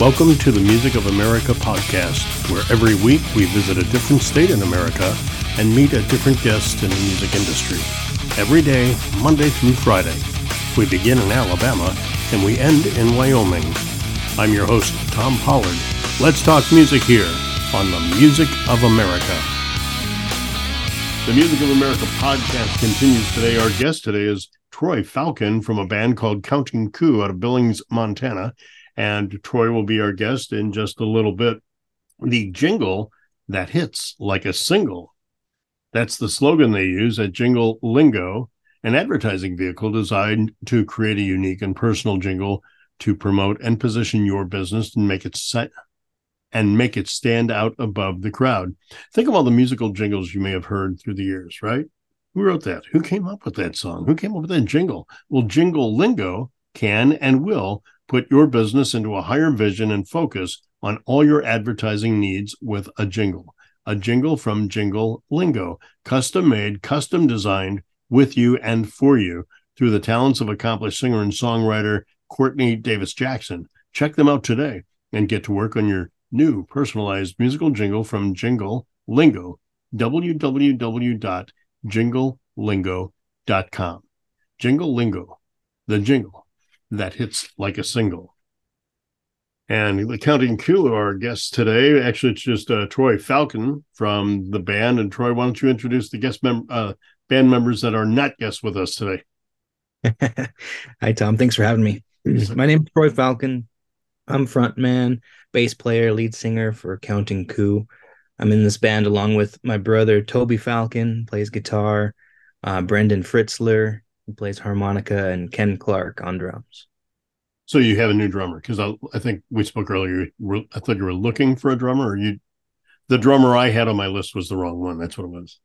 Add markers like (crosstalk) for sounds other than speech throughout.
Welcome to the Music of America podcast, where every week we visit a different state in America and meet a different guest in the music industry. Every day, Monday through Friday. We begin in Alabama and we end in Wyoming. I'm your host, Tom Pollard. Let's talk music here on the Music of America. The Music of America podcast continues today. Our guest today is Troy Falcon from a band called Counting Coup out of Billings, Montana. And Troy will be our guest in just a little bit. The jingle that hits like a single. That's the slogan they use at Jingle Lingo, an advertising vehicle designed to create a unique and personal jingle to promote and position your business and make it set and make it stand out above the crowd. Think of all the musical jingles you may have heard through the years, right? Who wrote that? Who came up with that song? Who came up with that jingle? Well, Jingle Lingo can and will put your business into a higher vision and focus on all your advertising needs with a jingle. A jingle from Jingle Lingo, custom made, custom designed with you and for you through the talents of accomplished singer and songwriter Courtney Davis Jackson. Check them out today and get to work on your new personalized musical jingle from Jingle Lingo. www.jinglelingo.com. Jingle Lingo, the jingle that hits like a single. And the Counting Coup, our guest today, actually, it's just uh, Troy Falcon from the band. And Troy, why don't you introduce the guest mem- uh, band members that are not guests with us today? (laughs) Hi, Tom. Thanks for having me. My name is Troy Falcon. I'm frontman, bass player, lead singer for Counting Coup. I'm in this band along with my brother Toby Falcon, plays guitar, uh, Brendan Fritzler, who plays harmonica, and Ken Clark on drums. So you have a new drummer because I, I think we spoke earlier. I thought you were looking for a drummer, or you. The drummer I had on my list was the wrong one. That's what it was.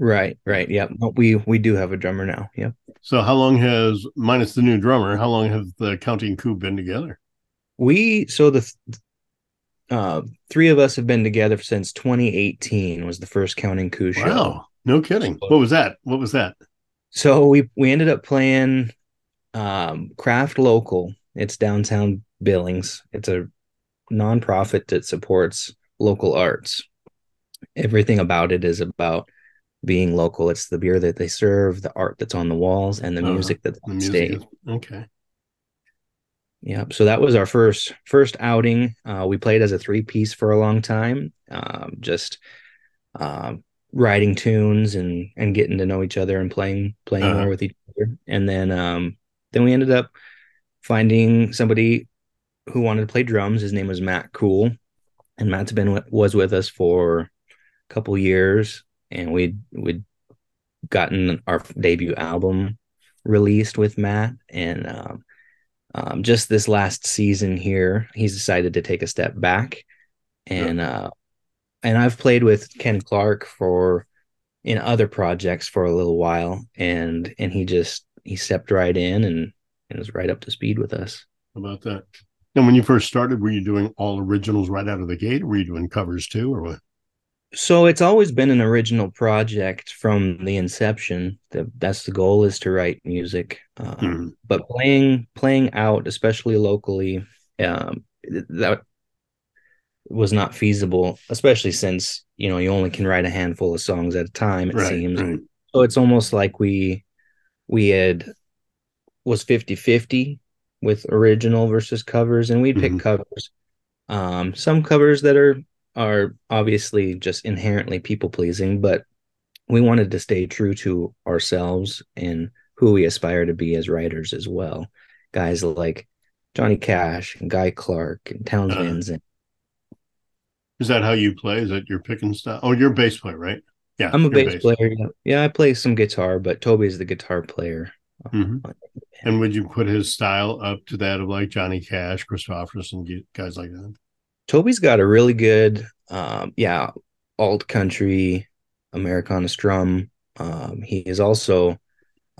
Right, right. Yep. We we do have a drummer now. Yep. So how long has minus the new drummer? How long have the Counting Coup been together? We so the uh, three of us have been together since 2018 was the first Counting Coup show. Wow, no kidding. What was that? What was that? So we we ended up playing um, Craft Local. It's downtown Billings. It's a nonprofit that supports local arts. Everything about it is about being local. It's the beer that they serve, the art that's on the walls, and the uh, music that's on stage. Okay. Yeah, so that was our first first outing. Uh, we played as a three piece for a long time, um, just uh, writing tunes and and getting to know each other and playing playing uh-huh. more with each other. And then um, then we ended up finding somebody who wanted to play drums. His name was Matt Cool, and Matt's been was with us for a couple years, and we we'd gotten our debut album released with Matt, and um, um, just this last season here, he's decided to take a step back, and yeah. uh, and I've played with Ken Clark for in other projects for a little while, and and he just he stepped right in and and was right up to speed with us. How about that? And when you first started, were you doing all originals right out of the gate, or were you doing covers too, or what? So it's always been an original project from the inception. The, that's the goal is to write music, um, mm-hmm. but playing playing out, especially locally, um, that was not feasible. Especially since you know you only can write a handful of songs at a time. It right, seems right. so. It's almost like we we had was 50-50 with original versus covers, and we'd mm-hmm. pick covers. Um, some covers that are are obviously just inherently people pleasing, but we wanted to stay true to ourselves and who we aspire to be as writers as well. Guys like Johnny Cash and Guy Clark and Townes uh, is that how you play? Is that your picking style? Oh, you're a bass player, right? Yeah, I'm a bass, bass, player. Yeah. yeah, I play some guitar, but Toby's the guitar player. Mm-hmm. And would you put his style up to that of like Johnny Cash, Kristofferson, guys like that? Toby's got a really good, um, yeah, alt country, Americana strum. Um, he is also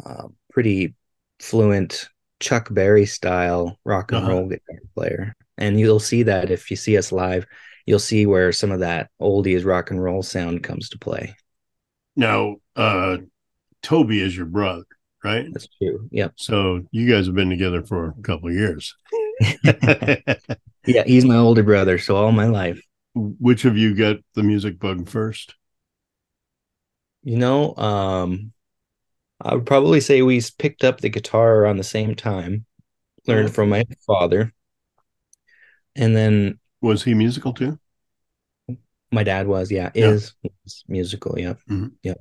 uh, pretty fluent Chuck Berry style rock and uh-huh. roll guitar player, and you'll see that if you see us live, you'll see where some of that oldies rock and roll sound comes to play. Now, uh, Toby is your brother, right? That's true. Yep. So you guys have been together for a couple of years. (laughs) (laughs) yeah, he's my older brother, so all my life. Which of you got the music bug first? You know, um, I would probably say we picked up the guitar around the same time, learned from my father. And then was he musical too? My dad was, yeah, yeah. is musical, yeah. Mm-hmm. Yeah.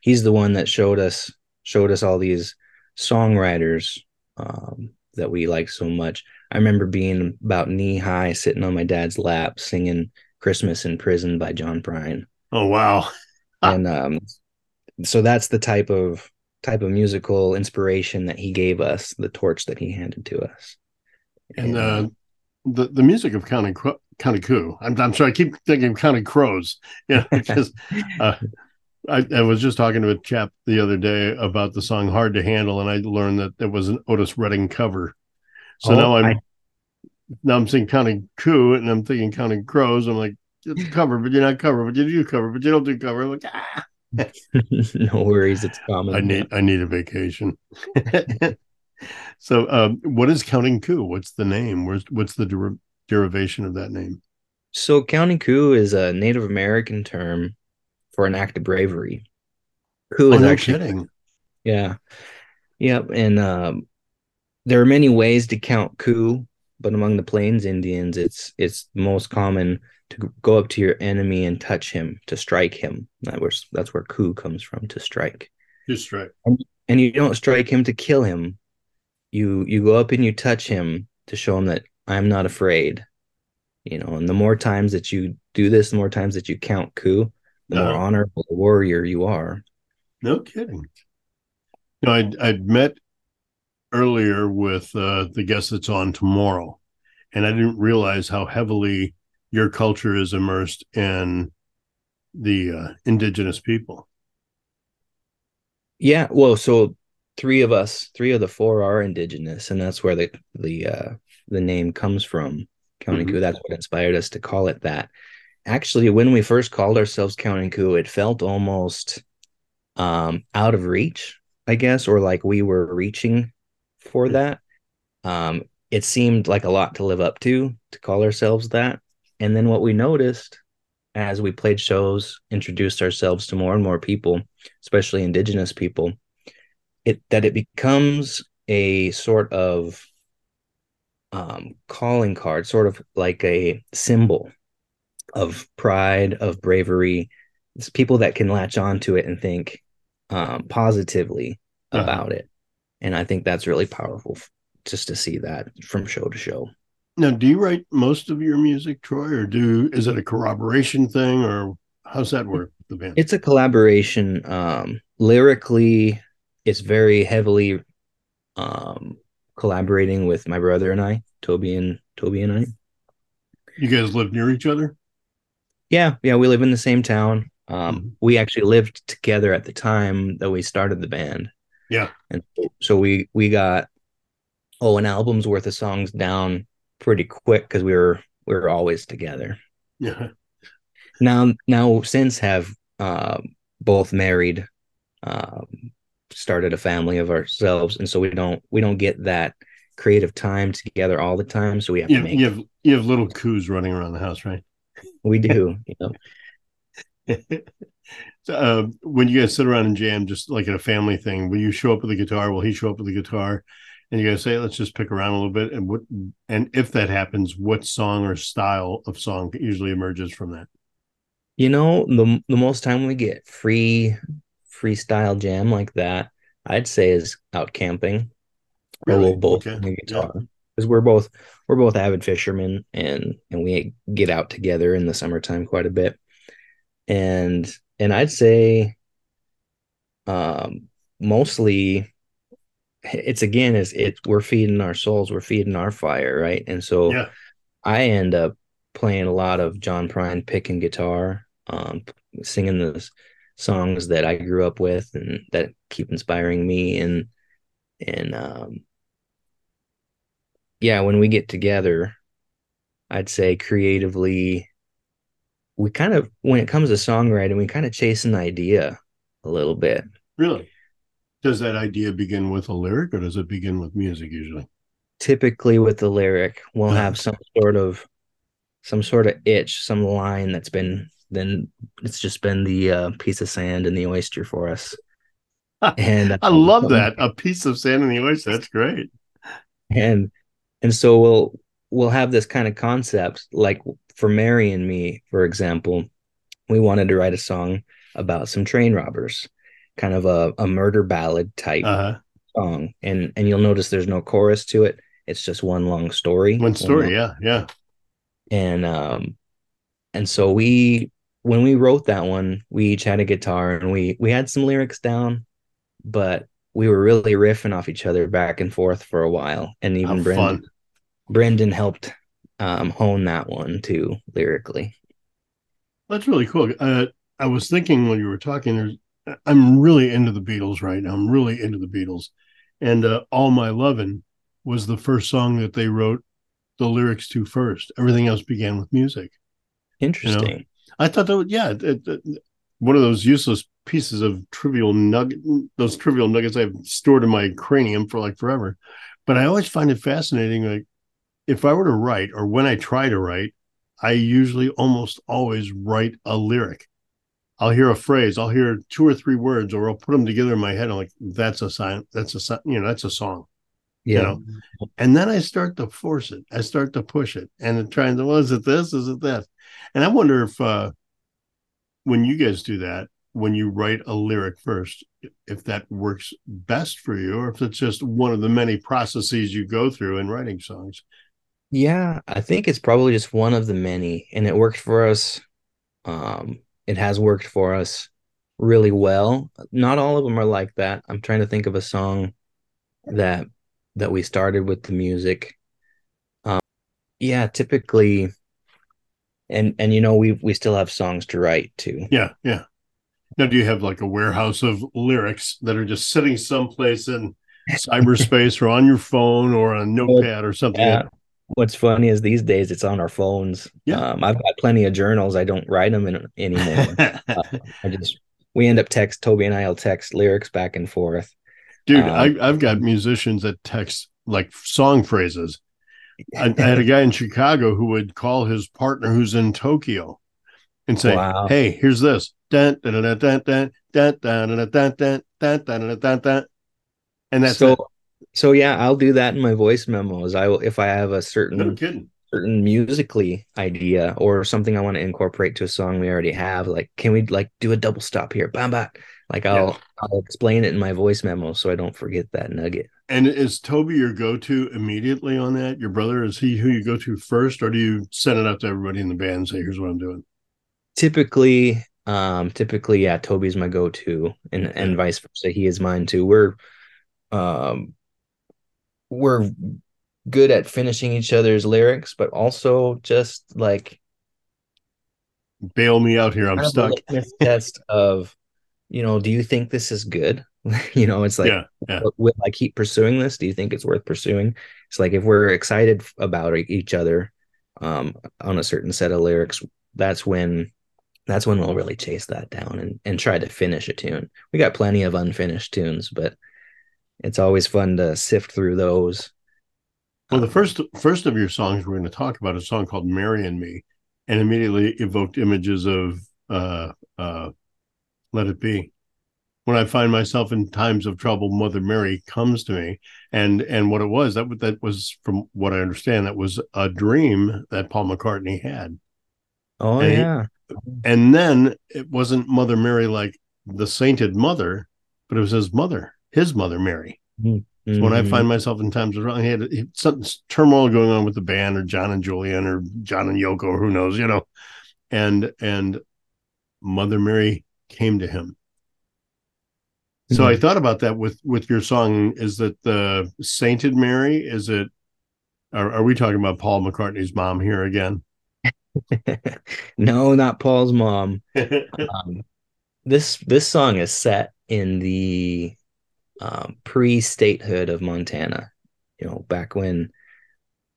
He's the one that showed us showed us all these songwriters um, that we like so much. I remember being about knee high, sitting on my dad's lap, singing "Christmas in Prison" by John Prine. Oh wow! (laughs) and um, so that's the type of type of musical inspiration that he gave us, the torch that he handed to us. And, uh, the the music of Counting Counting Coup. I'm I'm sorry, I keep thinking Counting Crows. (laughs) Yeah, because uh, I, I was just talking to a chap the other day about the song "Hard to Handle," and I learned that it was an Otis Redding cover. So oh, now I'm I... now I'm saying Counting Coup, and I'm thinking Counting Crows. I'm like, it's a cover, but you're not cover, but you do cover, but you don't do cover. I'm like, ah. (laughs) no worries, it's common. I need I need a vacation. (laughs) so, um, what is Counting Coup? What's the name? Where's what's the der- derivation of that name? So, Counting Coup is a Native American term for an act of bravery. Coup oh, is no actually kidding. Yeah. Yep. And um, there are many ways to count coup, but among the Plains Indians, it's it's most common to go up to your enemy and touch him, to strike him. That was that's where coup comes from, to strike. To strike. And, and you don't strike him to kill him. You you go up and you touch him to show him that I'm not afraid. You know, and the more times that you do this, the more times that you count coup, the more honorable warrior you are. No kidding. No, I'd, I'd met earlier with uh, the guest that's on tomorrow, and I didn't realize how heavily your culture is immersed in the uh, indigenous people. Yeah, well, so three of us, three of the four are indigenous, and that's where the the uh, the name comes from. County mm-hmm. That's what inspired us to call it that actually when we first called ourselves counting coup it felt almost um out of reach i guess or like we were reaching for that um it seemed like a lot to live up to to call ourselves that and then what we noticed as we played shows introduced ourselves to more and more people especially indigenous people it that it becomes a sort of um calling card sort of like a symbol of pride, of bravery. It's people that can latch onto it and think um, positively uh-huh. about it. And I think that's really powerful just to see that from show to show. Now, do you write most of your music, Troy, or do is it a corroboration thing, or how's that work? The band? It's a collaboration. Um, lyrically, it's very heavily um, collaborating with my brother and I, Toby and Toby and I. You guys live near each other? Yeah, yeah, we live in the same town. Um, mm-hmm. we actually lived together at the time that we started the band. Yeah, and so we we got oh an album's worth of songs down pretty quick because we were we were always together. Yeah. Now now since have uh, both married, um, started a family of ourselves, and so we don't we don't get that creative time together all the time. So we have you, to make you have you have little coups running around the house, right? we do you know. (laughs) So, uh, when you guys sit around and jam just like at a family thing will you show up with a guitar? Will he show up with a guitar? And you guys say let's just pick around a little bit. And what and if that happens what song or style of song usually emerges from that? You know the, the most time we get free freestyle jam like that i'd say is out camping really? or we'll both okay. guitar yeah because we're both we're both avid fishermen and and we get out together in the summertime quite a bit and and i'd say um mostly it's again is it we're feeding our souls we're feeding our fire right and so yeah. i end up playing a lot of john prine picking guitar um singing the songs that i grew up with and that keep inspiring me and and um yeah, when we get together, I'd say creatively, we kind of, when it comes to songwriting, we kind of chase an idea a little bit. Really? Does that idea begin with a lyric or does it begin with music usually? typically with the lyric we'll (laughs) have some sort of some sort of itch some line that's been then it's just been the uh, piece of sand and the oyster for us (laughs) and I um, love that. A piece of sand in the oyster. That's great. and and so we'll we'll have this kind of concept like for mary and me for example we wanted to write a song about some train robbers kind of a, a murder ballad type Uh-huh. song and and you'll notice there's no chorus to it it's just one long story One story. long- Yeah. Yeah. and um and so we when we wrote that one we each had a guitar and we we had some lyrics down but we were really riffing off each other back and forth for a while and even How brendan fun. brendan helped um hone that one too lyrically That's really cool. Uh, I was thinking when you were talking, there's, I'm really into the Beatles right now. I'm really into the Beatles. And uh, All My Lovin' was the first song that they wrote the lyrics to first. Everything else began with music. interesting I thought that, yeah, it, it- one of those useless pieces of trivial nugget, those trivial nuggets I've stored in my cranium for like forever. But I always find it fascinating. Like, if I were to write, or when I try to write, I usually almost always write a lyric. I'll hear a phrase, I'll hear two or three words, or I'll put them together in my head. I'm like, that's a sign, that's a sign, you know, that's a song. Yeah know, And then I start to force it. I start to push it and trying to, well, is it this? Is it that? And I wonder if uh when you guys do that, when you write a lyric first, if that works best for you, or if it's just one of the many processes you go through in writing songs. Yeah, I think it's probably just one of the many, and it worked for us. Um, it has worked for us really well. Not all of them are like that. I'm trying to think of a song that that we started with the music. Um, yeah, typically, and and you know we we still have songs to write too. Yeah, yeah. Now, do you have like a warehouse of lyrics that are just sitting someplace in cyberspace or on your phone or a (laughs) notepad or something? Yeah. What's funny is these days it's on our phones. Yeah. Um, I've got plenty of journals. I don't write them in, anymore. Uh, (laughs) I just we end up text Toby and I'll text lyrics back and forth. Dude, Um, I, I've got musicians that text like song phrases. I, I had a guy in Chicago who would call his partner who's in Tokyo and say, Wow. "Hey, here's this." Dun, dun, dun, dun, dun, dun, dun, dun, dun, dun, dun, dun, dun, dun, dun. And that's so it. so yeah, I'll do that in my voice memos. I will if I have a No certain kidding. certain musically idea or something I want to incorporate to a song we already have. Like, can we like do a double stop here? Bam bam. Like I'll Yeah. I'll explain it in my voice memo so I don't forget that nugget. And is Toby your go-to immediately on that? Your brother is he who you go to first, or do you send it out to everybody in the band and say, "Here's what I'm doing"? typically um typically yeah toby's my go-to and and vice versa he is mine too we're um we're good at finishing each other's lyrics but also just like Bail me out here. I'm kind of a stuck. test of you know do you think this is good (laughs) you know it's like yeah, yeah. will I keep pursuing this? Do you think it's worth pursuing? It's like if we're excited about each other um, on a certain set of lyrics, that's when that's when we'll really chase that down and, and try to finish a tune. We got plenty of unfinished tunes, but it's always fun to sift through those. Well, the Um, first first of your songs we're going to talk about is a song called "Mary and Me," and immediately evoked images of uh, uh, "Let It Be." When I find myself in times of trouble, Mother Mary comes to me, and and what it was that that was from what I understand that was a dream that Paul McCartney had, oh and he- yeah, and then it wasn't Mother Mary like the sainted mother, but it was his mother, his mother Mary. So when I Mhm. find myself in times of wrong, he had he had some turmoil going on with the band, or John and Julian, or John and Yoko, or who knows, you know, and and Mother Mary came to him. So I thought about that with with your song. Is that the Sainted Mary? Is it? Are, are we talking about Paul McCartney's mom here again? (laughs) no, not Paul's mom. (laughs) um, this this song is set in the um, pre-statehood of Montana. You know, back when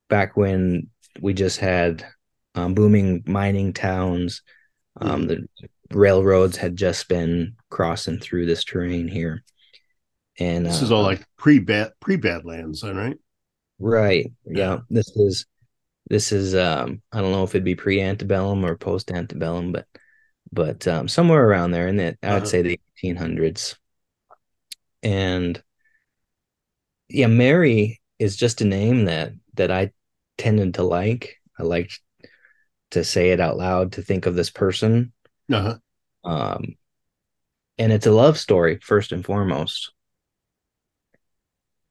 back when we just had um, booming mining towns. Um, the railroads had just been crossing through this terrain here, and this uh, is all like pre bad pre Badlands, then, right? Right. Yeah. This is this is um I don't know if it'd be pre antebellum or post antebellum, but but um somewhere around there in that I'd Uh-huh. say the 1800s. And yeah, Mary is just a name that that I tended to like. I liked to say it out loud to think of this person. Uh-huh. Um and it's a love story first and foremost.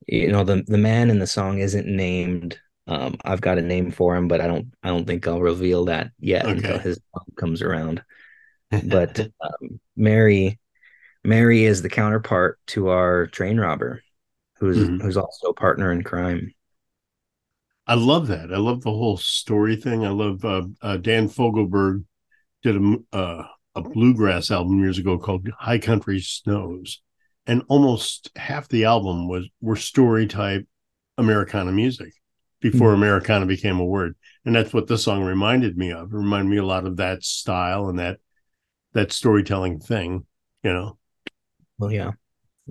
You know, the the man in the song isn't named. Um, I've got a name for him, but I don't I don't think I'll reveal that yet Okay. until his song comes around. But (laughs) um, Mary Mary is the counterpart to our train robber, who's Mhm. who's also a partner in crime. I love that. I love the whole story thing. I love uh, uh, Dan Fogelberg did a uh, a bluegrass album years ago called High Country Snows, and almost half the album was were story type Americana music before Americana became a word, and that's what this song reminded me of. It reminded me a lot of that style and that that storytelling thing. You know, Well, yeah.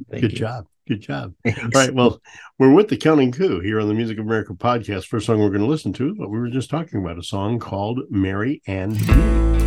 Thank good you. job, good job. (laughs) Thanks. All right. Well, we're with the Counting Coup here on the Music of America podcast. First song we're going to listen to is what we were just talking about a song called Mary and Me.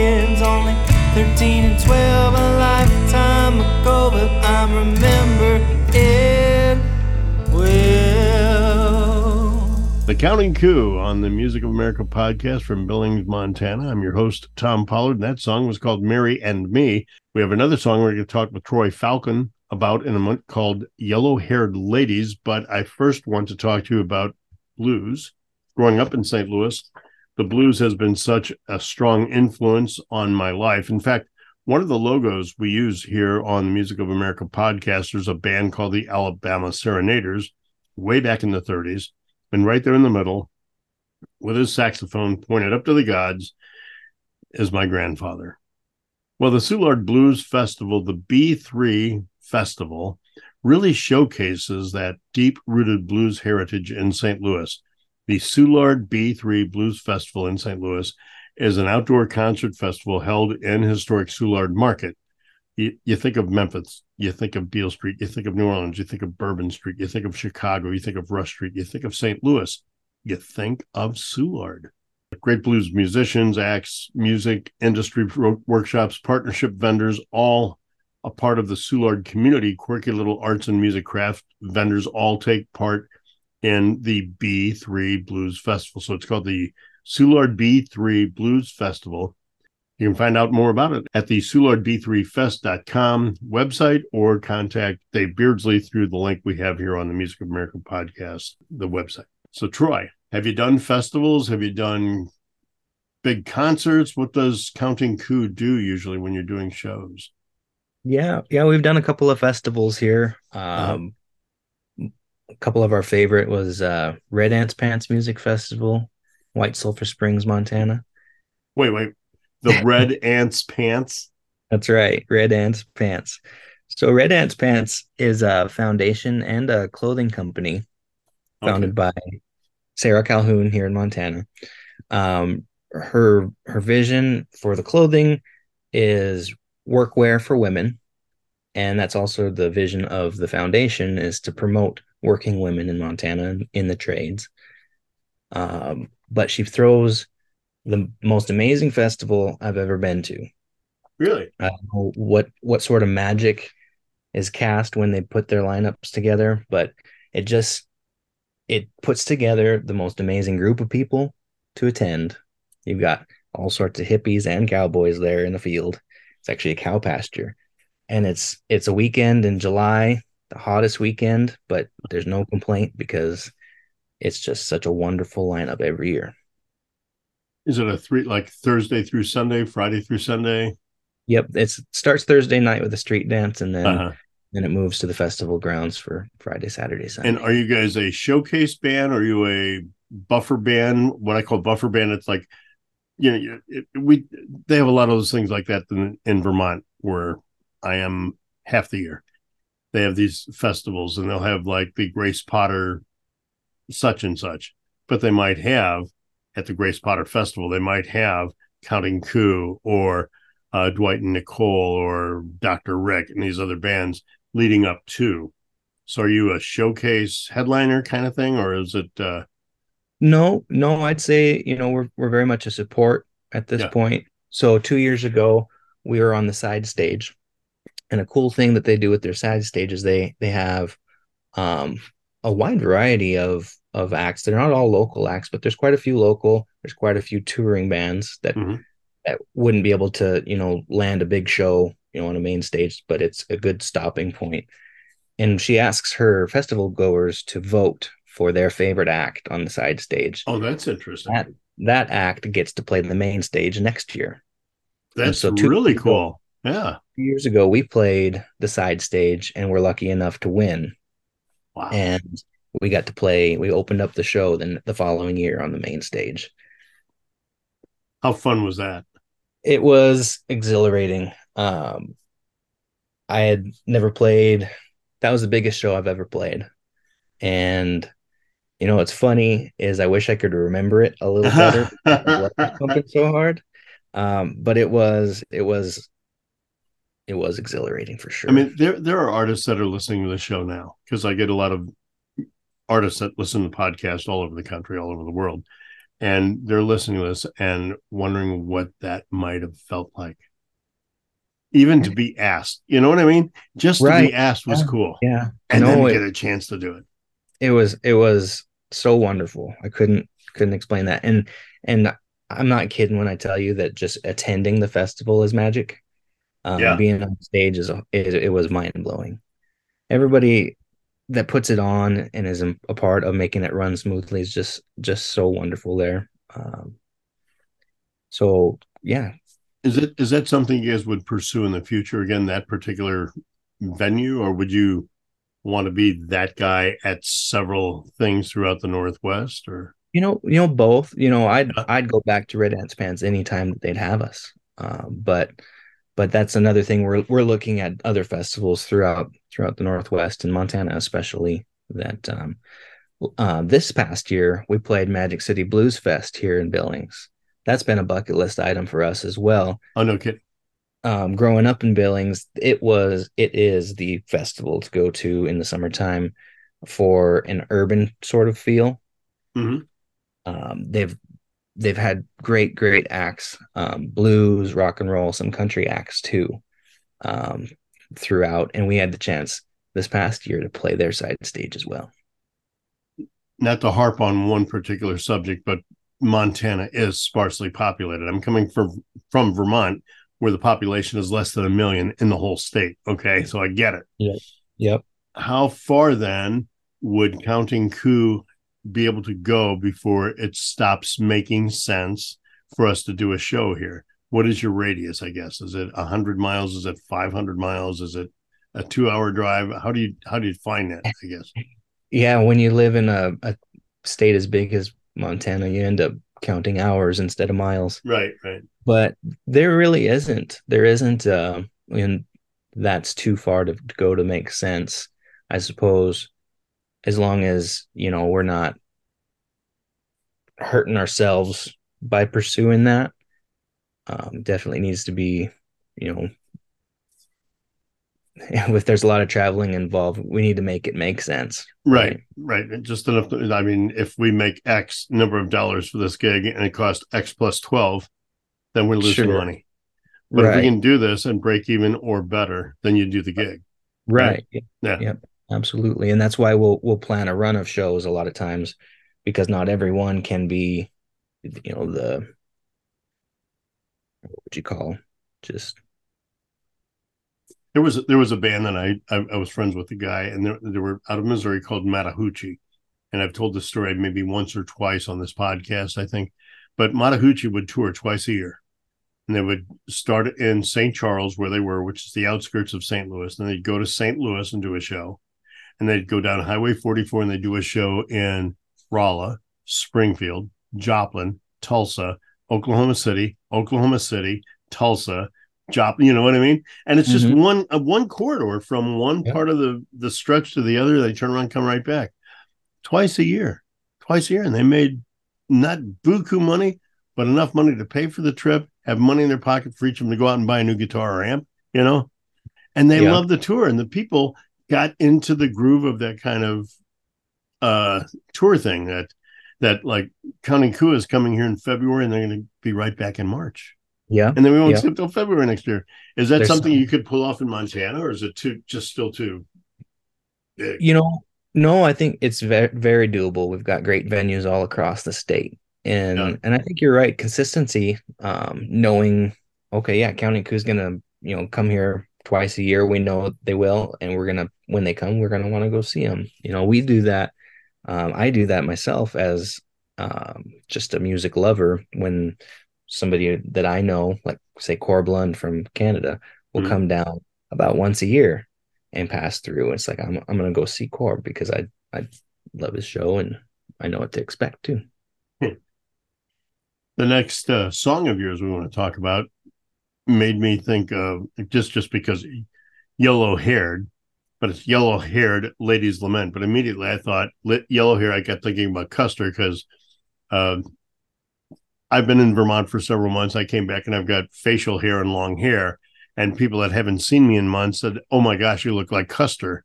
Only 13 and 12, a lifetime ago, but I remember it well. The Counting Coup on the Music of America podcast from Billings, Montana. I'm your host, Tom Pollard, and that song was called Mary and Me. We have another song we're going to talk with Troy Falcon about in a month called Yellow Haired Lady's, but I first want to talk to you about blues. Growing up in St. Louis, the blues has been such a strong influence on my life. In fact, one of the logos we use here on the Music of America podcast is a band called the Alabama Serenaders way back in the 30s. And right there in the middle, with his saxophone pointed up to the gods, is my grandfather. Well, the Soulard Blues Festival, the B3 Festival, really showcases that deep rooted blues heritage in St. Louis. The Soulard B3 Blues Festival in St. Louis is an outdoor concert festival held in historic Soulard Market. You, you think of Memphis, you think of Beale Street, you think of New Orleans, you think of Bourbon Street, you think of Chicago, you think of Rush Street, you think of St. Louis, you think of Soulard. Great blues musicians, acts, music, industry workshops, partnership vendors, all a part of the Soulard community. Quirky little arts and music craft vendors all take part in the B3 Blues Festival. So it's called the Soulard B3 Blues Festival. You can find out more about it at the SoulardB3Fest.com website or contact Dave Beardsley through the link we have here on the Music of America podcast, the website. So, Troy, have you done festivals? Have you done big concerts? What does Counting Coup do usually when you're doing shows? Yeah, yeah, we've done a couple of festivals here. Uh-huh. Um, a couple of our favorite was uh, Red Ants Pants Music Festival, White Sulphur Springs, Montana. Wait, wait. The (laughs) Red Ants Pants? That's right, Red Ants Pants. So Red Ants Pants is a foundation and a clothing company founded by Sarah Calhoun here in Montana. Um, her her vision for the clothing is workwear for women, and that's also the vision of the foundation is to promote working women in Montana in the trades. Um, but she throws the most amazing festival I've ever been to. Really? I don't know what what sort of magic is cast when they put their lineups together, but it just it puts together the most amazing group of people to attend. You've got all sorts of hippies and cowboys there in the field. It's actually a cow pasture. And it's it's a weekend in July, the hottest weekend, but there's no (laughs) complaint because it's just such a wonderful lineup every year. Is it a three like Thursday through Sunday, Friday through Sunday? Yep, it starts Thursday night with a street dance, and then Uh-huh. then it moves to the festival grounds for Friday, Saturday, Sunday. And are you guys a showcase band? Or Are you a buffer band? What I call buffer band, it's like, you know, it, we they have a lot of those things like that in, in Vermont where I am half the year. They have these festivals and they'll have like the Grace Potter such and such, but they might have at the Grace Potter Festival, they might have Counting Coup or uh, Dwight and Nicole or Dr. Rick and these other bands leading up to. So are you a showcase headliner kind of thing, or is it uh No, no, I'd say, you know, we're we're very much a support at this Yeah. point. So two years ago, we were on the side stage. And a cool thing that they do with their side stage is they they have um a wide variety of of acts. They're not all local acts, but there's quite a few local, there's quite a few touring bands that Mhm. that wouldn't be able to, you know, land a big show, you know, on a main stage, but it's a good stopping point. And she asks her festival goers to vote for their favorite act on the side stage oh that's interesting. that that act gets to play the main stage next year. that's so two really cool. Yeah. Years ago, we played the side stage and we're lucky enough to win. Wow. And we got to play. We opened up the show then the following year on the main stage. How fun was that? It was exhilarating. Um, I had never played. That was the biggest show I've ever played, and you know what's funny is I wish I could remember it a little better. (laughs) Pumping so hard. Um, but it was it was it was exhilarating for sure. I mean, there there are artists that are listening to the show now because I get a lot of artists that listen to podcasts all over the country, all over the world, and they're listening to this and wondering what that might have felt like. Even to be asked, you know what I mean? Just to be asked was Yeah. cool, Yeah. and no, then it, get a chance to do it. it was it was so wonderful. I couldn't couldn't explain that. And and I'm not kidding when I tell you that just attending the festival is magic. Um, Yeah. being on stage is a, it, was mind blowing. Everybody that puts it on and is a part of making it run smoothly is just just so wonderful there. Um, so yeah, Is it is that something you guys would pursue in the future again? That particular venue, or would you want to be that guy at several things throughout the Northwest? Or You know, you know both. You know, I'd. I'd go back to Red Ants Pants anytime that they'd have us. Um, but but that's another thing we're we're looking at other festivals throughout throughout the Northwest and Montana especially. That um, uh, this past year we played Magic City Blues Fest here in Billings. That's been a bucket list item for us as well. oh no kidding, Um, growing up in Billings, it was it is the festival to go to in the summertime for an urban sort of feel Mhm. um, they've they've had great great acts um, blues rock and roll some country acts too um, throughout and we had the chance this past year to play their side stage as well not to harp on one particular subject, but Montana is sparsely populated. I'm coming from from Vermont, where the population is less than a million in the whole state. Okay, so I get it. yep Yep. How far then would Counting Coup be able to go before it stops making sense for us to do a show here? What is your radius? I guess is it hundred miles? Is it five hundred miles? Is it a two-hour drive? How do you how do you find that? I guess. yeah when you live in a, a state as big as montana you end up counting hours instead of miles Right, right. but there really isn't there isn't uh and that's too far to, to go to make sense i suppose as long as you know we're not hurting ourselves by pursuing that um definitely needs to be you know (laughs) if there's a lot of traveling involved we need to make it make sense Right, right. And Just enough. To, I mean, if we make X number of dollars for this gig and it costs X plus 12, then we're losing Sure. money. But if we can do this and break even or better, then you do the gig. right Yeah. Yep, absolutely. And that's why we'll we'll plan a run of shows a lot of times because not everyone can be, you know, the what would you call just There was there was a band that I I, I was friends with the guy, and they, they were out of Missouri called Matahuchi, and I've told this story maybe once or twice on this podcast, I think. But Matahuchi would tour twice a year, and they would start in St. Charles, where they were, which is the outskirts of St. Louis. and they'd go to St. Louis and do a show, and they'd go down Highway 44 and they'd do a show in Rolla, Springfield, Joplin, Tulsa, Oklahoma City, Oklahoma City, Tulsa, Joplin. You know what I mean? And it's just Mhm. one uh, one corridor from one Yep. part of the the stretch to the other. They turn around, come right back, twice a year, twice a year, and they made not buku money, but enough money to pay for the trip, have money in their pocket for each of them to go out and buy a new guitar or amp. You know, and they loved the tour, and the people got into the groove of that kind of uh tour thing that that like Counting Coup is coming here in February and they're going to be right back in March. yeah. And then we won't Yeah. it till February next year. Is that There's something some- you could pull off in Montana or is it too just still too big? You know, no, I think it's very very doable. We've got great venues all across the state. And Yeah. and I think you're right. Consistency, um, knowing, okay, yeah, Counting County Coup's gonna, you know, come here twice a year. We know they will, and we're gonna when they come, we're gonna want to go see them. You know, we do that. Um, I do that myself as um, just a music lover. When somebody that I know, like say Corb Lund from Canada, will Mhm. come down about once a year and pass through. It's like I'm I'm gonna go see Corb because I I love his show and I know what to expect too. The next uh, song of yours we want to talk about made me think of just just because yellow haired, but it's yellow haired lady's lament. But immediately I thought lit yellow hair. I got thinking about Custer because uh, I've been in Vermont for several months. I came back and I've got facial hair and long hair, and people that haven't seen me in months said, "Oh my gosh, you look like Custer."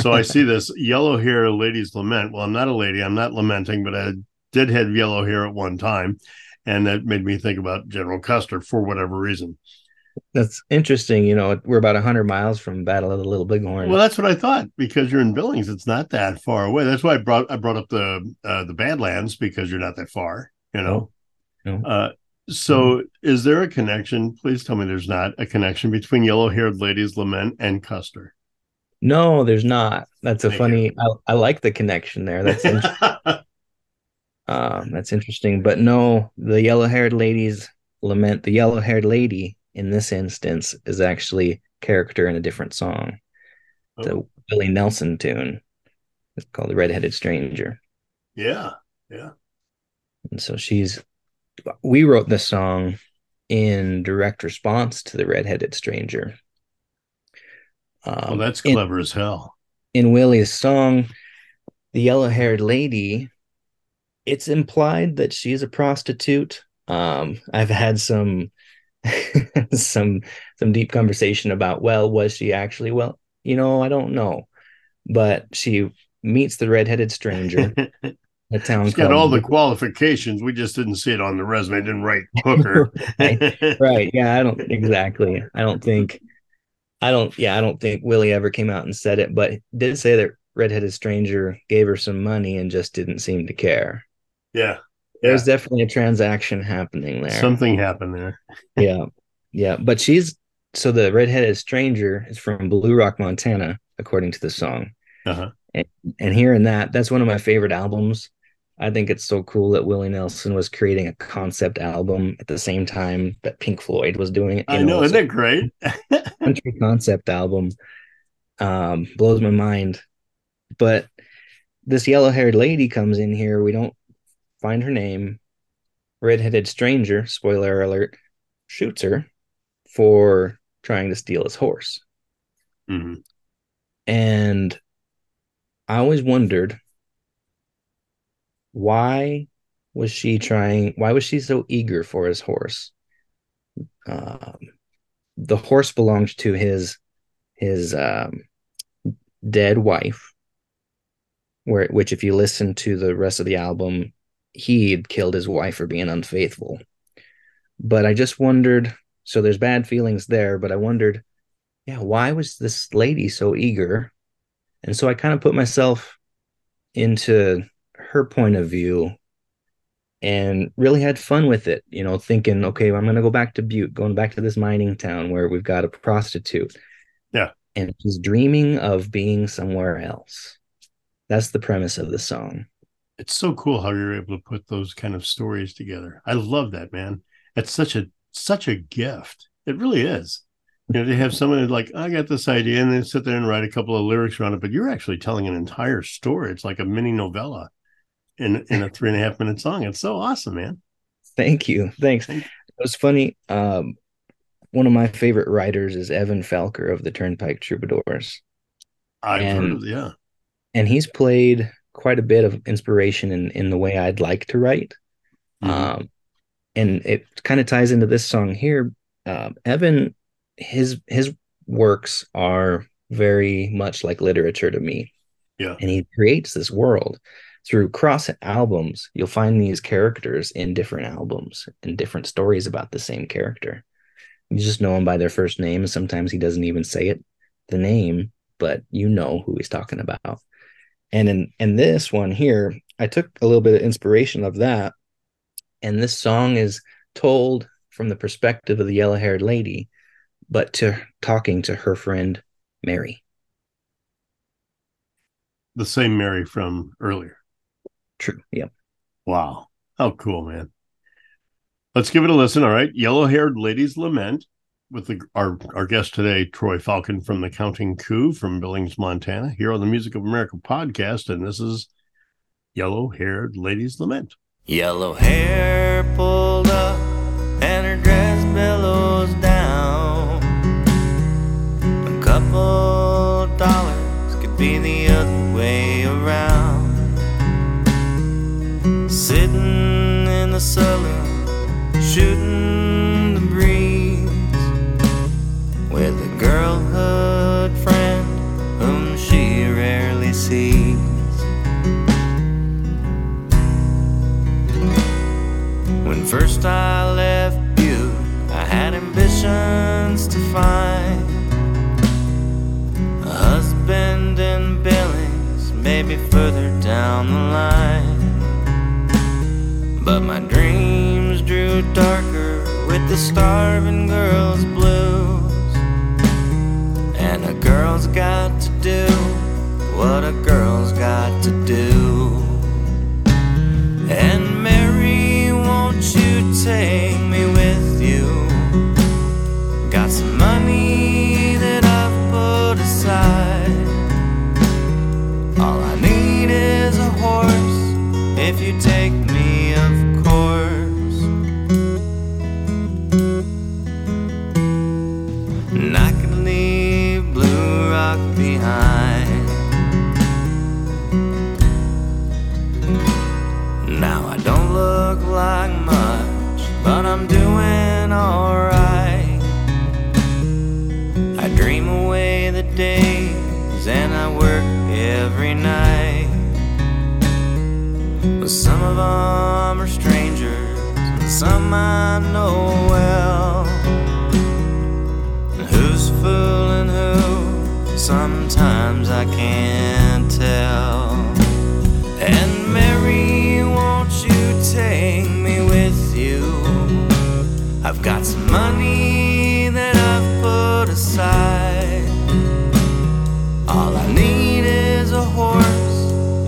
So I see this (laughs) yellow hair ladies lament. Well, I'm not a lady. I'm not lamenting, but I did have yellow hair at one time, and that made me think about General Custer for whatever reason. That's interesting. You know, we're about 100 miles from Battle of the Little Bighorn. Well, that's what I thought because you're in Billings. It's not that far away. That's why I brought I brought up the uh, the Badlands because you're not that far. You know. No. No. Uh, so, is there a connection? Please tell me there's not a connection between Yellow Haired Ladies Lament and Custer. no, there's not. That's a Thank funny. I, I like the connection there. That's in- (laughs) um, that's interesting. But no, the yellow-haired ladies lament. The yellow-haired lady in this instance is actually character in a different song. The Oh, Willie Nelson tune. It's called "The Redheaded Stranger." yeah, yeah. And so she's we wrote this song in direct response to the redheaded stranger. Um, Well, that's in, clever as hell. in Willie's song, the yellow-haired lady. It's implied that she's a prostitute. Um, I've had some (laughs) some some deep conversation about well, was she actually? Well, you know, I don't know, but she meets the redheaded stranger. (laughs) A town She's got all the qualifications. We just didn't see it on the resume. Didn't write hooker. (laughs) right yeah i don't exactly i don't think i don't yeah i don't think willie ever came out and said it but did say that redheaded stranger gave her some money and just didn't seem to care yeah, there's definitely a transaction happening there. Something happened there. (laughs) yeah. Yeah. But she's so the redheaded stranger is from blue rock montana according to the song. Uh-huh. and hearing that that's one of my favorite albums. I think it's so cool that willie nelson was creating a concept album at the same time that pink floyd was doing it I know, isn't it great? (laughs) country concept album um blows my mind. But this yellow-haired lady comes in here. We don't find her name redheaded stranger spoiler alert shoots her for trying to steal his horse Mhm. and i always wondered why was she trying why was she so eager for his horse um, the horse belonged to his his um, dead wife where which if you listen to the rest of the album he had killed his wife for being unfaithful. But i just wondered so there's bad feelings there but i wondered yeah why was this lady so eager? And so i kind of put myself into her point of view and really had fun with it you know thinking okay i'm going to go back to butte going back to this mining town where we've got a prostitute. Yeah. and she's dreaming of being somewhere else. That's the premise of the song It's so cool how you're able to put those kind of stories together. I love that, man. It's such a such a gift. It really is. You know, to have someone like, I got this idea, and then sit there and write a couple of lyrics around it, but you're actually telling an entire story. It's like a mini novella in in a three and a half minute song. It's so awesome, man. thank you thanks Thank- it was funny um one of my favorite writers is evan felker of the turnpike troubadours I've heard of yeah. and he's played quite a bit of inspiration in in the way I'd like to write. Mhm. Um, and it kind of ties into this song here. Um, Evan, his his works are very much like literature to me. Yeah. and he creates this world through cross albums. You'll find these characters in different albums and different stories about the same character. You just know them by their first name. and Sometimes he doesn't even say it, the name, but you know who he's talking about. And in in this one here, I took a little bit of inspiration of that. And this song is told from the perspective of the yellow-haired lady, but to talking to her friend Mary. The same Mary from earlier. True. Yep. Wow. How cool, man. Let's give it a listen. All right. Yellow haired ladies lament with the, our, our guest today, Troy Falcon from the Counting Coup from Billings, Montana, here on the Music of America podcast. And this is Yellow haired ladies lament. Yellow hair pulled up and her dress billows down. A couple dollars could be the other way around. Sitting in the saloon,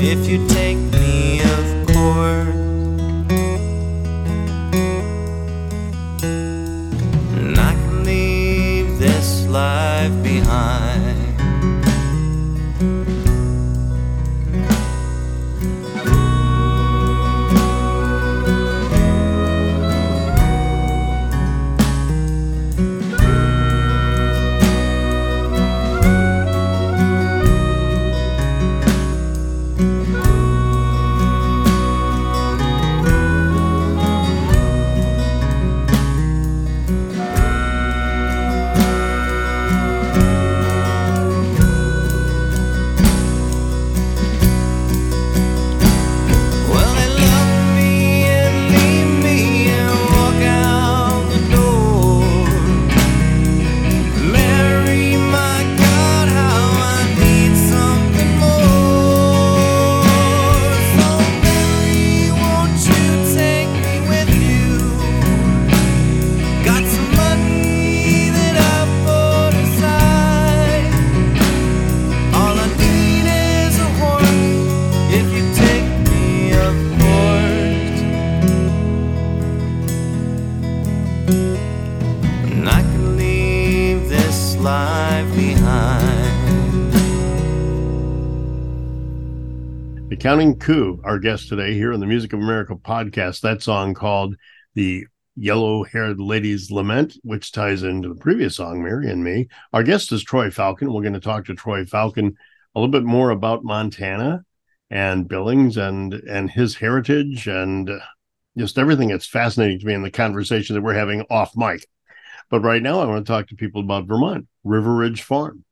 if you take Counting Coup, our guest today here on the Music of America podcast. That song called The Yellow Haired Lady's Lament, which ties into the previous song, Mary and Me. Our guest is Troy Falcon. We're going to talk to Troy Falcon a little bit more about Montana and Billings and and his heritage and just everything that's fascinating to me in the conversation that we're having off mic. But right now, I want to talk to people about Vermont, River Ridge Farm.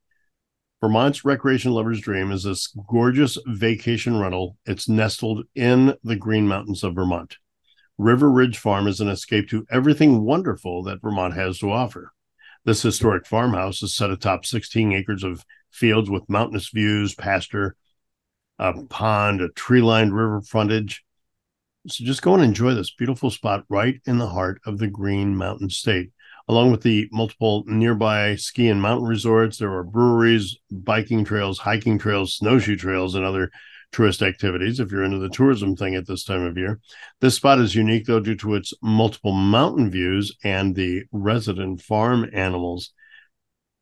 Vermont's recreation lover's dream is this gorgeous vacation rental. It's nestled in the Green Mountains of Vermont. River Ridge Farm is an escape to everything wonderful that Vermont has to offer. This historic farmhouse is set atop 16 acres of fields with mountainous views, pasture, a pond, a tree lined river frontage. So just go and enjoy this beautiful spot right in the heart of the Green Mountain State. Along with the multiple nearby ski and mountain resorts, there are breweries, biking trails, hiking trails, snowshoe trails, and other tourist activities if you're into the tourism thing at this time of year. This spot is unique, though, due to its multiple mountain views and the resident farm animals.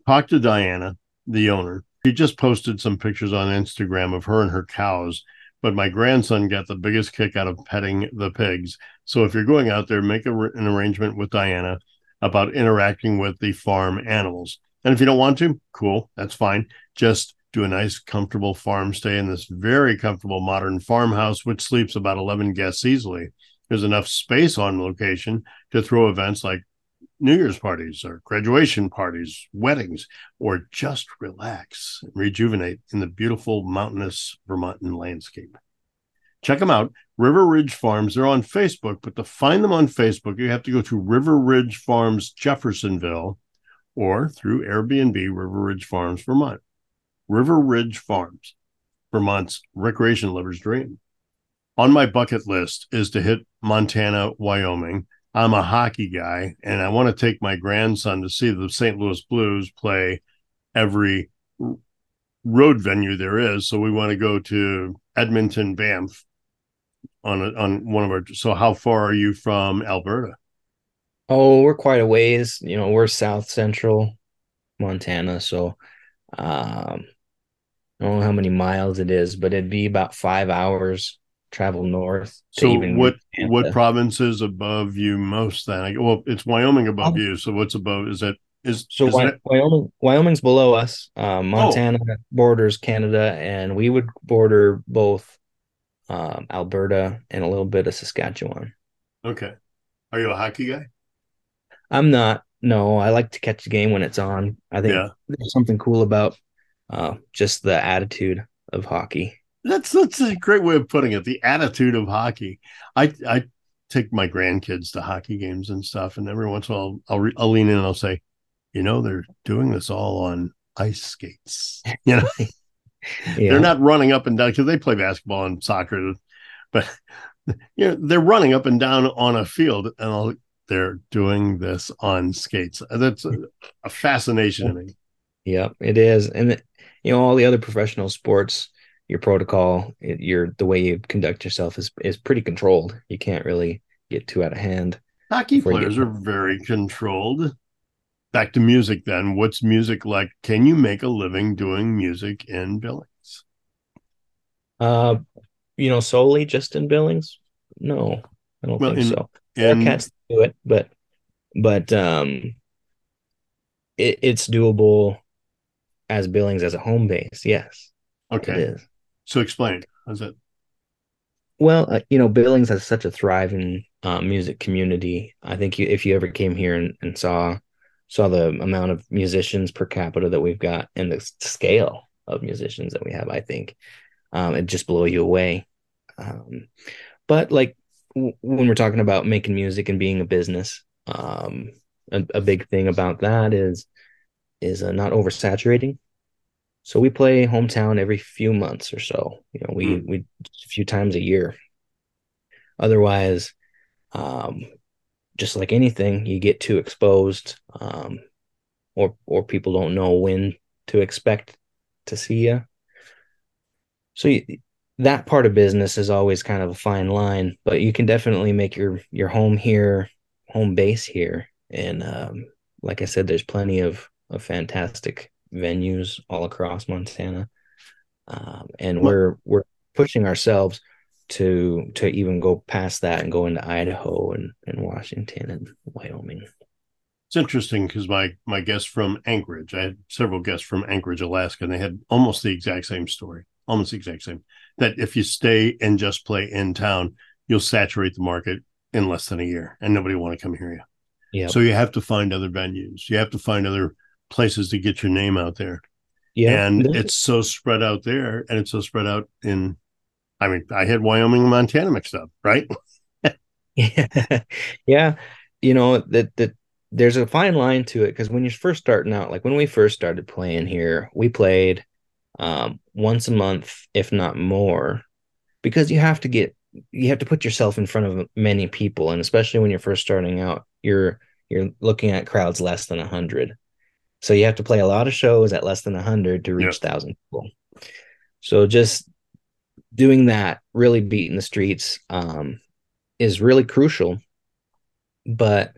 Talk to Diana, the owner. She just posted some pictures on Instagram of her and her cows, but my grandson got the biggest kick out of petting the pigs. So if you're going out there, make a, an arrangement with Diana about interacting with the farm animals. And if you don't want to, cool, that's fine. Just do a nice, comfortable farm stay in this very comfortable modern farmhouse, which sleeps about 11 guests easily. There's enough space on location to throw events like New Year's parties or graduation parties, weddings, or just relax and rejuvenate in the beautiful mountainous Vermontan landscape. Check them out. River Ridge Farms. They're on Facebook, but to find them on Facebook, you have to go to River Ridge Farms, Jeffersonville, or through Airbnb, River Ridge Farms, Vermont. River Ridge Farms, Vermont's recreation lover's dream. On my bucket list is to hit Montana, Wyoming. I'm a hockey guy, and I want to take my grandson to see the St. Louis Blues play every road venue there is. So we want to go to Edmonton, Banff on a, on one of our. So how far are you from Alberta? Oh, we're quite a ways. You know, we're south central Montana, so um, I don't know how many miles it is, but it'd be about five hours travel north. So what what provinces above you most then? Well, it's Wyoming above oh. you. So what's above? Is that is so is Wy- Wyoming? Wyoming's below us. Um, Montana oh. borders Canada, and we would border both um, Alberta and a little bit of Saskatchewan. Okay, are you a hockey guy? I'm not. No, I like to catch the game when it's on. I think yeah. there's something cool about uh, just the attitude of hockey. That's that's a great way of putting it. The attitude of hockey. I I take my grandkids to hockey games and stuff, and every once in a while I'll, I'll lean in and I'll say, you know, they're doing this all on ice skates. (laughs) You know, (laughs) yeah. they're not running up and down because they play basketball and soccer, but you know they're running up and down on a field, and I'll, they're doing this on skates. That's a, a fascination to me. Yeah, it is, and you know all the other professional sports your protocol, your the way you conduct yourself is is pretty controlled. You can't really get too out of hand. Hockey players are very controlled. Back to music then. What's music like? Can you make a living doing music in Billings? Uh, you know, solely just in Billings? No, I don't well, think in, so. Cats do it, but but um, it, it's doable as Billings as a home base. Yes. Okay. So explain. How's it? Well, uh, you know, Billings has such a thriving uh, music community. I think you, if you ever came here and, and saw saw the amount of musicians per capita that we've got and the scale of musicians that we have, I think um, it just blow you away. Um, but like w- when we're talking about making music and being a business, um, a, a, big thing about that is is uh, not oversaturating so we play hometown every few months or so. You know, we mm. we a few times a year. Otherwise, um, just like anything, you get too exposed, um, or or people don't know when to expect to see you. So you, that part of business is always kind of a fine line, but you can definitely make your your home here, home base here, and um, like I said, there's plenty of of fantastic venues all across Montana, um, and we're we're pushing ourselves to to even go past that and go into Idaho and, and Washington and Wyoming. It's interesting because my my guests from Anchorage, I had several guests from Anchorage, Alaska, and they had almost the exact same story, almost the exact same. That if you stay and just play in town, you'll saturate the market in less than a year, and nobody will want to come hear you. Yeah. So you have to find other venues. You have to find other places to get your name out there. Yeah. And it's so spread out there and it's so spread out in I mean, I had Wyoming and Montana mixed up, right? (laughs) yeah. (laughs) yeah. You know, that that there's a fine line to it because when you're first starting out, like when we first started playing here, we played um, once a month, if not more, because you have to get you have to put yourself in front of many people, and especially when you're first starting out, you're you're looking at crowds less than a hundred. So you have to play a lot of shows at less than 100 to reach 1,000 people. So just doing that, really beating the streets, um, is really crucial. But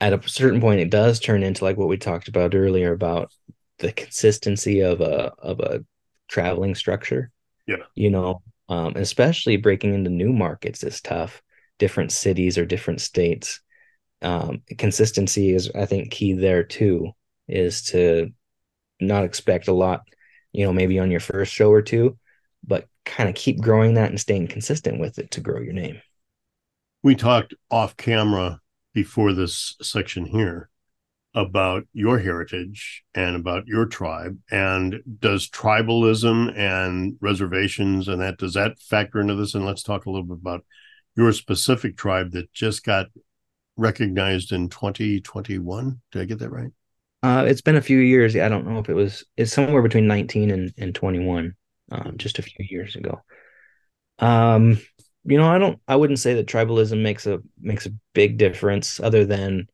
at a certain point, it does turn into like what we talked about earlier about the consistency of a of a traveling structure. Yeah, you know, um, especially breaking into new markets is tough. Different cities or different states. Um, consistency is, I think, key there too is to not expect a lot, you know, maybe on your first show or two, but kind of keep growing that and staying consistent with it to grow your name. We talked off camera before this section here about your heritage and about your tribe and does tribalism and reservations and that does that factor into this? And let's talk a little bit about your specific tribe that just got recognized in 2021 did i get that right? Uh, it's been a few years. I don't know if it was it's somewhere between 19 and, and 21 um, just a few years ago um you know i don't i wouldn't say that tribalism makes a makes a big difference other than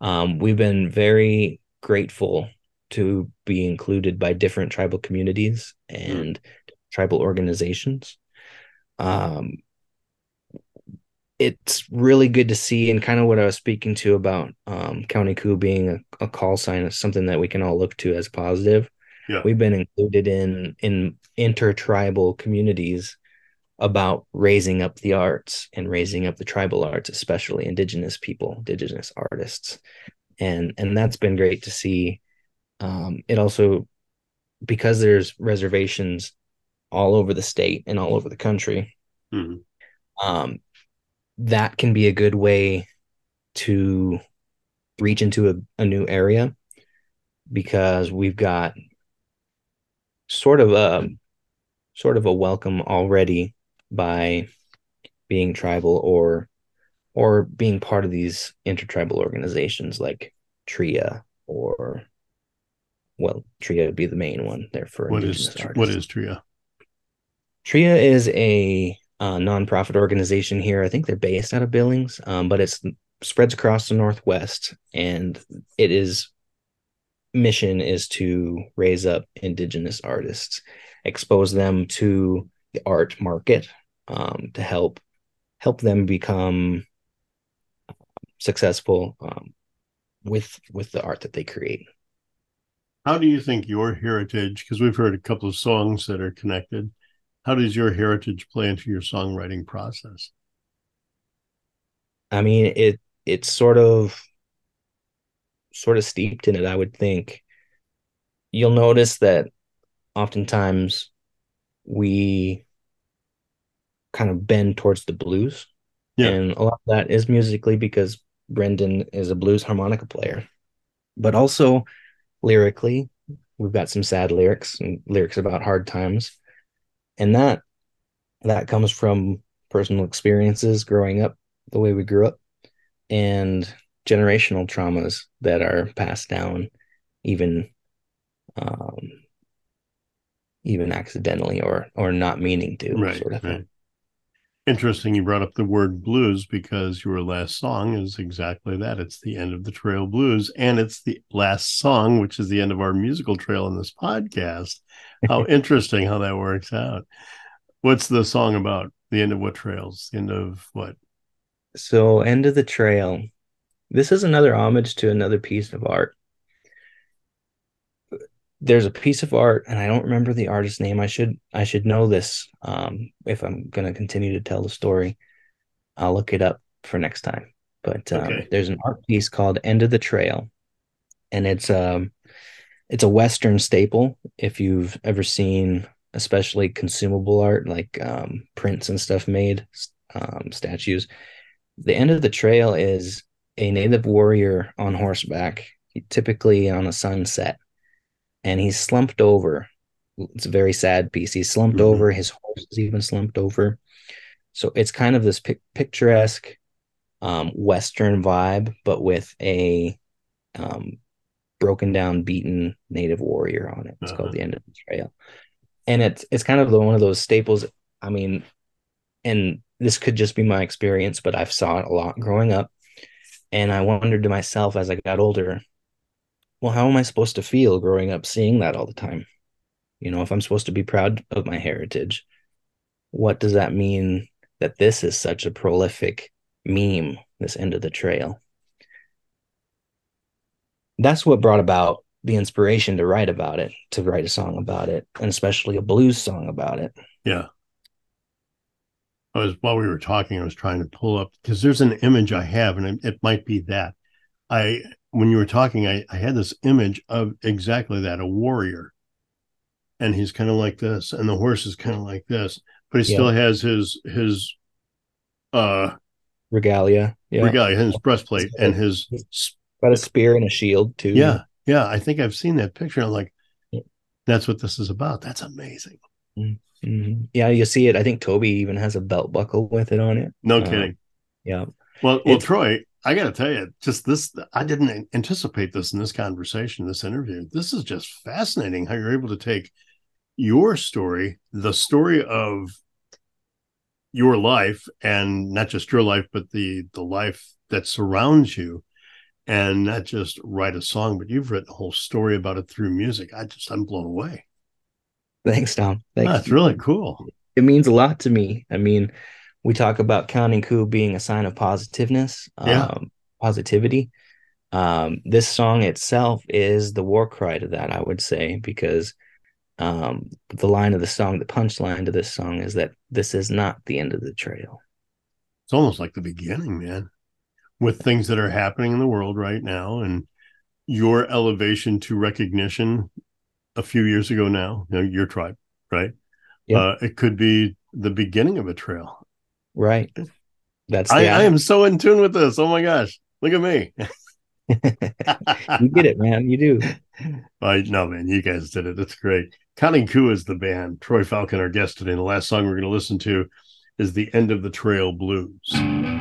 um, we've been very grateful to be included by different tribal communities and mm. tribal organizations. Um, it's really good to see, and kind of what I was speaking to about um, Counting Coup being a, a call sign is something that we can all look to as positive. Yeah. We've been included in in intertribal communities about raising up the arts and raising up the tribal arts, especially indigenous people, indigenous artists. And and that's been great to see. Um, it also because there's reservations all over the state and all over the country. Mm-hmm. Um, that can be a good way to reach into a, a new area because we've got sort of a sort of a welcome already by being tribal or or being part of these intertribal organizations like TRIA or well, TRIA would be the main one there for what is artists. what is TRIA? TRIA is a uh, nonprofit organization here. I think they're based out of Billings, um, but it's spreads across the Northwest, and it is mission is to raise up Indigenous artists, expose them to the art market um, to help help them become successful um, with with the art that they create. How do you think your heritage? Because we've heard a couple of songs that are connected. How does your heritage play into your songwriting process? I mean, it it's sort of sort of steeped in it. I would think. You'll notice that oftentimes we kind of bend towards the blues. Yeah. And a lot of that is musically because Brendan is a blues harmonica player. But also lyrically, we've got some sad lyrics and lyrics about hard times. And that that comes from personal experiences growing up the way we grew up and generational traumas that are passed down even um even accidentally or or not meaning to right, sort of right. thing. Interesting you brought up the word blues because your last song is exactly that. It's the end of the trail blues, and it's the last song, which is the end of our musical trail in this podcast. How (laughs) interesting how that works out. What's the song about? The end of what trails? The end of what? So, end of the trail. This is another homage to another piece of art. There's a piece of art and i don't remember the artist's name. I should i should know this um, if i'm going to continue to tell the story. I'll look it up for next time. But um, okay. there's an art piece called end of the trail and it's um it's a western staple. If you've ever seen especially consumable art like um, prints and stuff made um, statues the end of the trail is a native warrior on horseback typically on a sunset and he's slumped over. It's a very sad piece. He's slumped mm-hmm. over. His horse is even slumped over. So it's kind of this pic- picturesque um, Western vibe, but with a um, broken down, beaten native warrior on it. It's uh-huh. called the End of the Trail, and it's it's kind of the, one of those staples. I mean, and this could just be my experience, but I've saw it a lot growing up, and I wondered to myself as I got older, well, how am I supposed to feel growing up seeing that all the time? You know, if I'm supposed to be proud of my heritage, what does that mean that this is such a prolific meme, this end of the trail? That's what brought about the inspiration to write about it, to write a song about it, and especially a blues song about it. Yeah. I was while we were talking, I was trying to pull up because there's an image I have, and it, it might be that. I when you were talking, I, I had this image of exactly that a warrior. And he's kind of like this, and the horse is kind of like this, but he yeah. still has his his uh regalia, yeah. regalia, his breastplate, and his Got a spear and a shield too. Yeah, yeah. I think I've seen that picture. I'm like, that's what this is about. That's amazing. Mhm. Yeah, you see it. I think Toby even has a belt buckle with it on it. No Uh, kidding. Yeah. Well, well, It's- Troy, I got to tell you, just this, I didn't anticipate this in this conversation, this interview. This is just fascinating how you're able to take your story, the story of your life, and not just your life, but the the life that surrounds you, and not just write a song, but you've written a whole story about it through music. I just, I'm blown away. Thanks, Tom. Thanks. That's really cool. it means a lot to me. I mean, we talk about counting coup being a sign of positiveness, Yeah. um, positivity. Um, this song itself is the war cry to that, I would say, because um, the line of the song, the punchline to this song is that this is not the end of the trail. It's almost like the beginning, man, with things that are happening in the world right now and your elevation to recognition a few years ago now, you know, your tribe, right? Yeah. Uh, it could be the beginning of a trail. Right. That's I, I am so in tune with this. Oh my gosh. Look at me. (laughs) you get it, man. You do. I no man, you guys did it. That's great. Counting Coup is the band. Troy Falcon, our guest today. And the last song we're going to listen to is The End of the Trail Blues.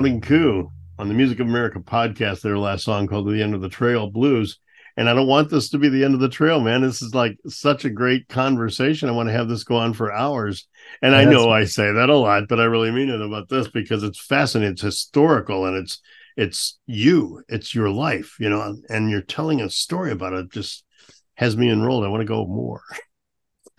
Counting Coup on the Music of America podcast, their last song called The End of the Trail Blues. And I don't want this to be the end of the trail, man. This is like such a great conversation. I want to have this go on for hours. And I know I say that a lot, but I really mean it about this because it's fascinating. It's historical and it's it's you, it's your life, you know, and you're telling a story about it. Just has me enrolled. I want to go more.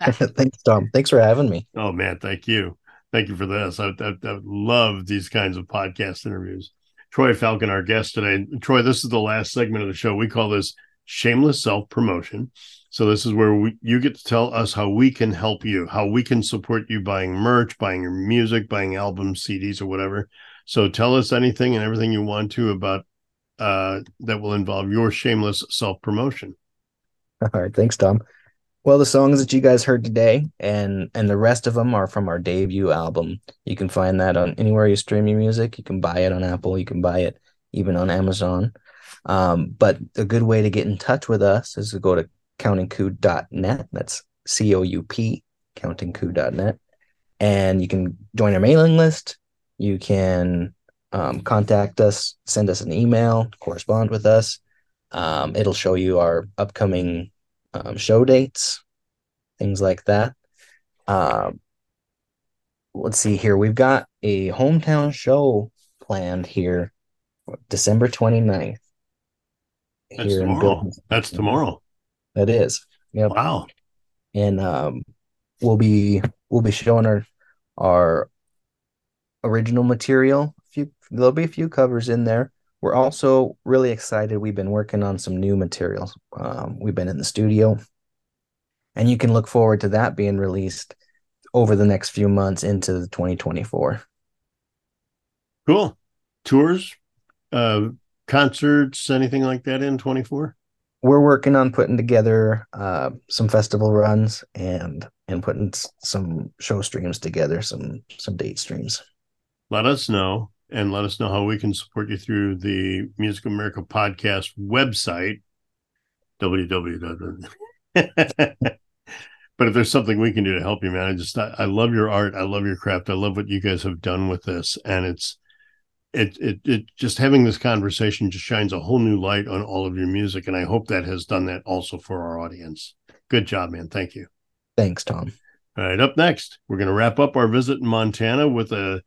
(laughs) Thanks, Tom. Thanks for having me. Oh man, thank you. Thank you for this. I, I, I love these kinds of podcast interviews. Troy Falcon, our guest today. Troy, this is the last segment of the show. We call this shameless self promotion. So this is where we, you get to tell us how we can help you, how we can support you buying merch, buying your music, buying albums, CDs, or whatever. So tell us anything and everything you want to about uh, that will involve your shameless self promotion. All right, thanks, Tom. Well, the songs that you guys heard today and and the rest of them are from our debut album. You can find that on anywhere you stream your music. You can buy it on Apple. You can buy it even on Amazon. Um, but a good way to get in touch with us is to go to countingcoup.net. That's C O U P, countingcoup.net. And you can join our mailing list. You can um, contact us, send us an email, correspond with us. Um, it'll show you our upcoming um, show dates, things like that. Um, let's see here. We've got a hometown show planned here December 29th. That's tomorrow. That's tomorrow. That is. Yep. Wow. And um, we'll be we'll be showing our our original material. A few there'll be a few covers in there. We're also really excited. We've been working on some new materials. Um, we've been in the studio, and you can look forward to that being released over the next few months into 2024. Cool. Tours, uh, concerts, anything like that in 24? We're working on putting together uh, some festival runs and and putting some show streams together, some some date streams. Let us know and let us know how we can support you through the Music America podcast website, www. (laughs) but if there's something we can do to help you, man, I just I, I love your art, I love your craft, I love what you guys have done with this, and it's it, it it just having this conversation just shines a whole new light on all of your music. And i hope that has done that also for our audience. Good job man. Thank you. Thanks tom. All right. Up next we're going to wrap up our visit in montana with a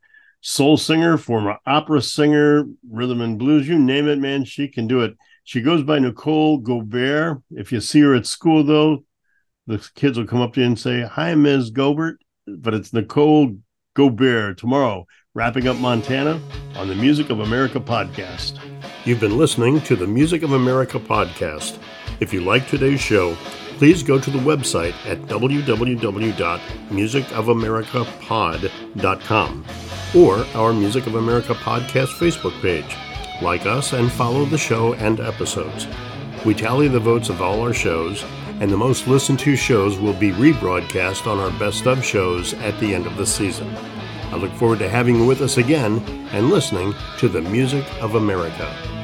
soul singer former opera singer rhythm and blues you name it man she can do it she goes by nicole gobert if you see her at school though the kids will come up to you and say hi ms gobert but it's nicole gobert tomorrow wrapping up Montana on the Music of America podcast. You've been listening to the Music of America podcast. If you like today's show, please go to the website at www.musicofamericapod.com or our Music of America podcast Facebook page. Like us and follow the show and episodes. We tally the votes of all our shows, and the most listened to shows will be rebroadcast on our best of shows at the end of the season. I look forward to having you with us again and listening to the music of America.